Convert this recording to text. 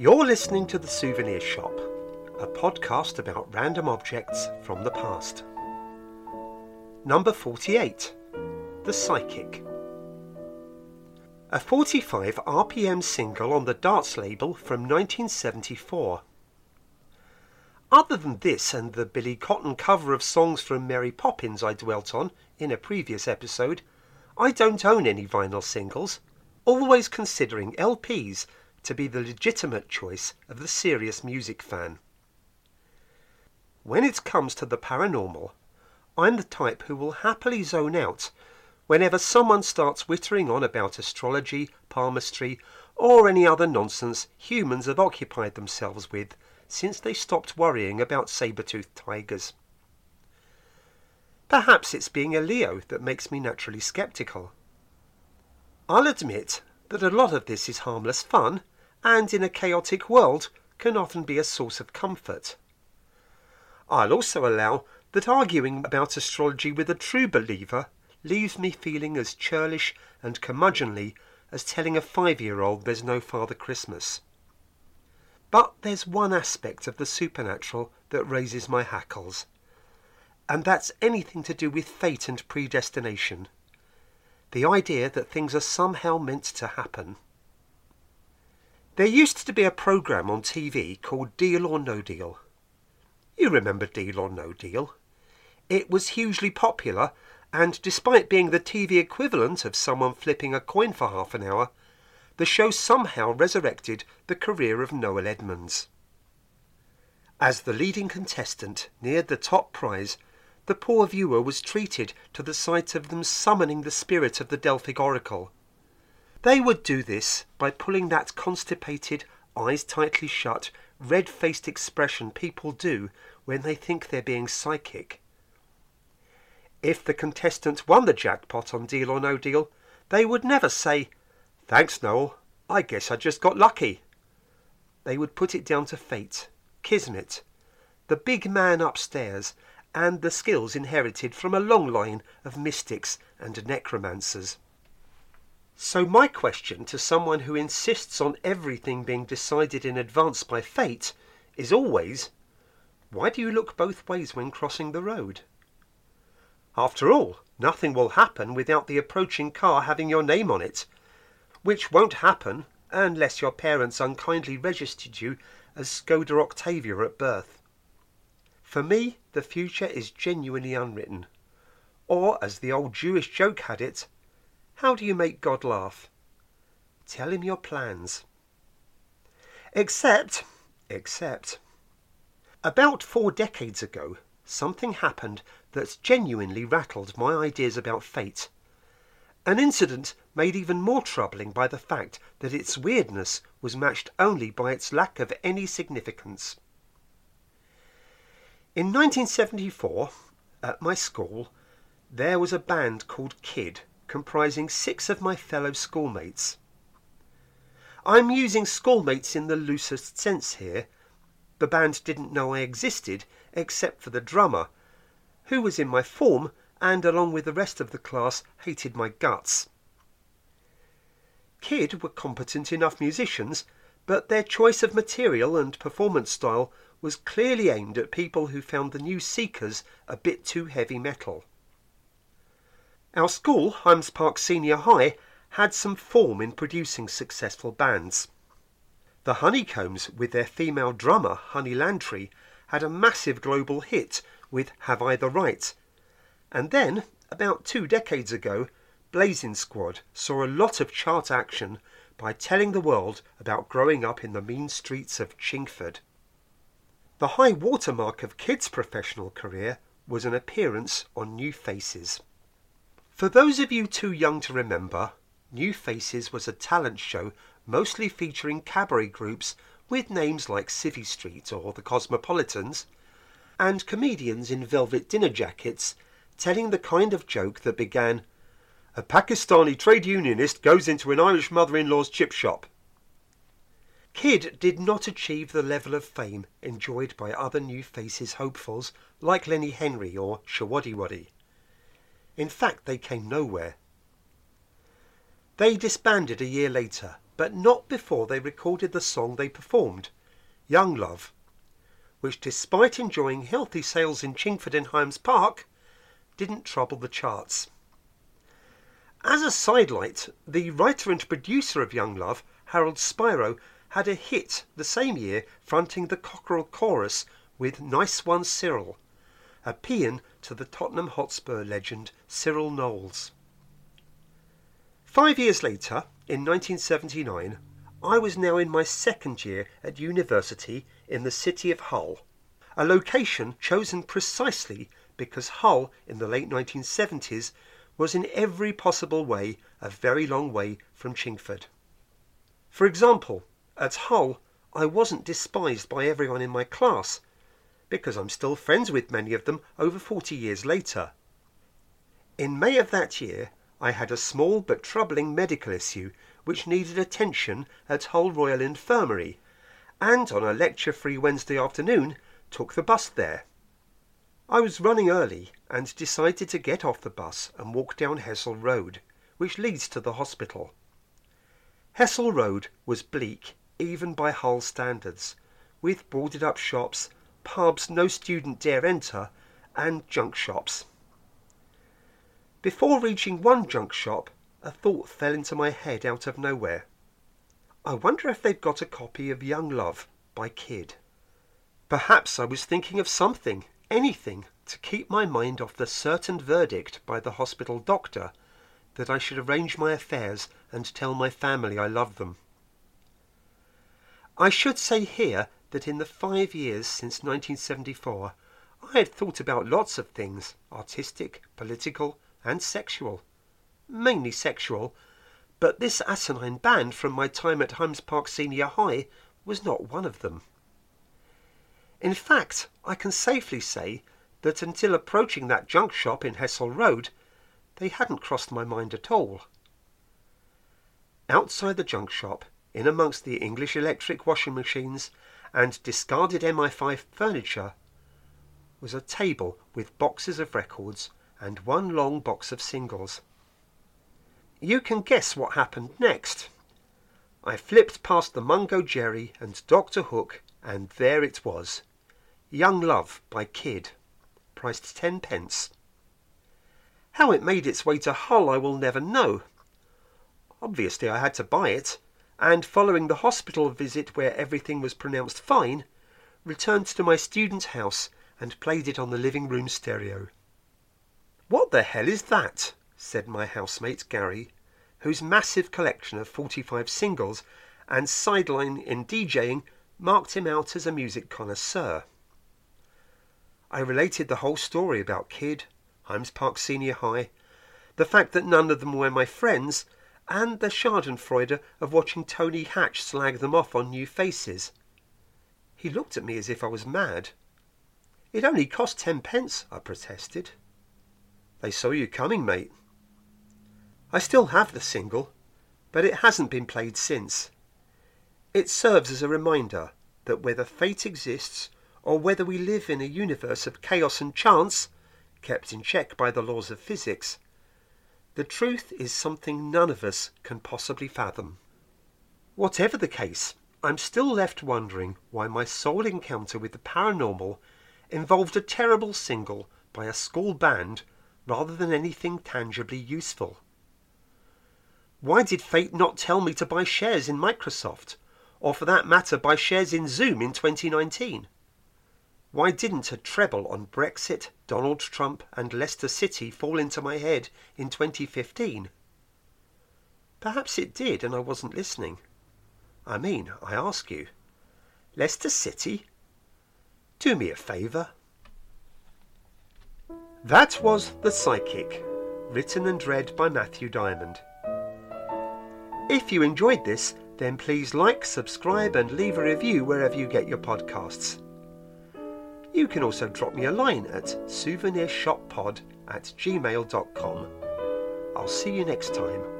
You're listening to The Souvenir Shop, a podcast about random objects from the past. Number 48 The Psychic. A 45 RPM single on the Darts label from 1974. Other than this and the Billy Cotton cover of songs from Mary Poppins I dwelt on in a previous episode, I don't own any vinyl singles, always considering LPs to be the legitimate choice of the serious music fan. When it comes to the paranormal, I'm the type who will happily zone out whenever someone starts whittering on about astrology, palmistry, or any other nonsense humans have occupied themselves with since they stopped worrying about saber-toothed tigers. Perhaps it's being a Leo that makes me naturally sceptical. I'll admit that a lot of this is harmless fun, and in a chaotic world can often be a source of comfort. I'll also allow that arguing about astrology with a true believer leaves me feeling as churlish and curmudgeonly as telling a five-year-old there's no Father Christmas. But there's one aspect of the supernatural that raises my hackles, and that's anything to do with fate and predestination. The idea that things are somehow meant to happen. There used to be a programme on TV called Deal or No Deal. You remember Deal or No Deal? It was hugely popular, and despite being the TV equivalent of someone flipping a coin for half an hour, the show somehow resurrected the career of Noel Edmonds. As the leading contestant neared the top prize, the poor viewer was treated to the sight of them summoning the spirit of the Delphic oracle. They would do this by pulling that constipated, eyes tightly shut, red faced expression people do when they think they're being psychic. If the contestant won the jackpot on Deal or No Deal, they would never say, Thanks, Noel. I guess I just got lucky. They would put it down to fate, kismet, the big man upstairs, and the skills inherited from a long line of mystics and necromancers. So my question to someone who insists on everything being decided in advance by fate is always, why do you look both ways when crossing the road? After all, nothing will happen without the approaching car having your name on it, which won't happen unless your parents unkindly registered you as Skoda Octavia at birth. For me, the future is genuinely unwritten. Or, as the old Jewish joke had it, how do you make God laugh? Tell him your plans. Except, except, about four decades ago, something happened that genuinely rattled my ideas about fate. An incident made even more troubling by the fact that its weirdness was matched only by its lack of any significance. In 1974, at my school, there was a band called Kid, comprising six of my fellow schoolmates. I'm using schoolmates in the loosest sense here. The band didn't know I existed, except for the drummer, who was in my form and along with the rest of the class hated my guts. Kid were competent enough musicians, but their choice of material and performance style was clearly aimed at people who found the new Seekers a bit too heavy metal. Our school, Highams Park Senior High, had some form in producing successful bands. The Honeycombs, with their female drummer, Honey Lantree, had a massive global hit with Have I the Right, and then, about two decades ago, Blazing Squad saw a lot of chart action by telling the world about growing up in the mean streets of Chingford. The high watermark of Kid's professional career was an appearance on New Faces. For those of you too young to remember, New Faces was a talent show mostly featuring cabaret groups with names like Civvy Street or the Cosmopolitans, and comedians in velvet dinner jackets telling the kind of joke that began, A Pakistani trade unionist goes into an Irish mother-in-law's chip shop. Kid did not achieve the level of fame enjoyed by other New Faces hopefuls like Lenny Henry or Showaddywaddy. In fact, they came nowhere. They disbanded a year later, but not before they recorded the song they performed, Young Love, which, despite enjoying healthy sales in Chingford and Highams Park, didn't trouble the charts. As a sidelight, the writer and producer of Young Love, Harold Spiro, had a hit the same year fronting the Cockerel Chorus with Nice One Cyril, a paean to the Tottenham Hotspur legend Cyril Knowles. Five years later, in 1979, I was now in my second year at university in the city of Hull, a location chosen precisely because Hull in the late 1970s was in every possible way a very long way from Chingford. For example, at Hull I wasn't despised by everyone in my class, because I'm still friends with many of them over 40 years later. In May of that year I had a small but troubling medical issue which needed attention at Hull Royal Infirmary, and on a lecture-free Wednesday afternoon took the bus there. I was running early and decided to get off the bus and walk down Hessle Road, which leads to the hospital. Hessle Road was bleak even by Hull standards, with boarded up shops, pubs no student dare enter, and junk shops. Before reaching one junk shop, a thought fell into my head out of nowhere. I wonder if they've got a copy of Young Love by Kid. Perhaps I was thinking of something anything to keep my mind off the certain verdict by the hospital doctor that I should arrange my affairs and tell my family I love them. I should say here that in the five years since 1974 I had thought about lots of things, artistic, political, and sexual. Mainly sexual, but this asinine band from my time at Highams Park Senior High was not one of them. In fact, I can safely say that until approaching that junk shop in Hessle Road, they hadn't crossed my mind at all. Outside the junk shop, in amongst the English electric washing machines and discarded MFI furniture, was a table with boxes of records and one long box of singles. You can guess what happened next. I flipped past the Mungo Jerry and Dr. Hook, and there it was. Young Love by Kid, priced ten pence. How it made its way to Hull I will never know. Obviously I had to buy it, and following the hospital visit where everything was pronounced fine, returned to my student house and played it on the living room stereo. What the hell is that? said my housemate Gary, whose massive collection of 45 singles and sideline in DJing marked him out as a music connoisseur. I related the whole story about Kid, Highams Park Senior High, the fact that none of them were my friends, and the schadenfreude of watching Tony Hatch slag them off on new faces. He looked at me as if I was mad. It only cost ten pence, I protested. They saw you coming, mate. I still have the single, but it hasn't been played since. It serves as a reminder that whether fate exists or whether we live in a universe of chaos and chance, kept in check by the laws of physics, the truth is something none of us can possibly fathom. Whatever the case, I'm still left wondering why my sole encounter with the paranormal involved a terrible single by a school band rather than anything tangibly useful. Why did fate not tell me to buy shares in Microsoft, or for that matter buy shares in Zoom in 2019? Why didn't a treble on Brexit, Donald Trump, and Leicester City fall into my head in 2015? Perhaps it did, and I wasn't listening. I mean, I ask you, Leicester City? Do me a favour. That was The Psychic, written and read by Matthew Diamond. If you enjoyed this, then please like, subscribe, and leave a review wherever you get your podcasts. You can also drop me a line at souvenirshoppod at gmail.com. I'll see you next time.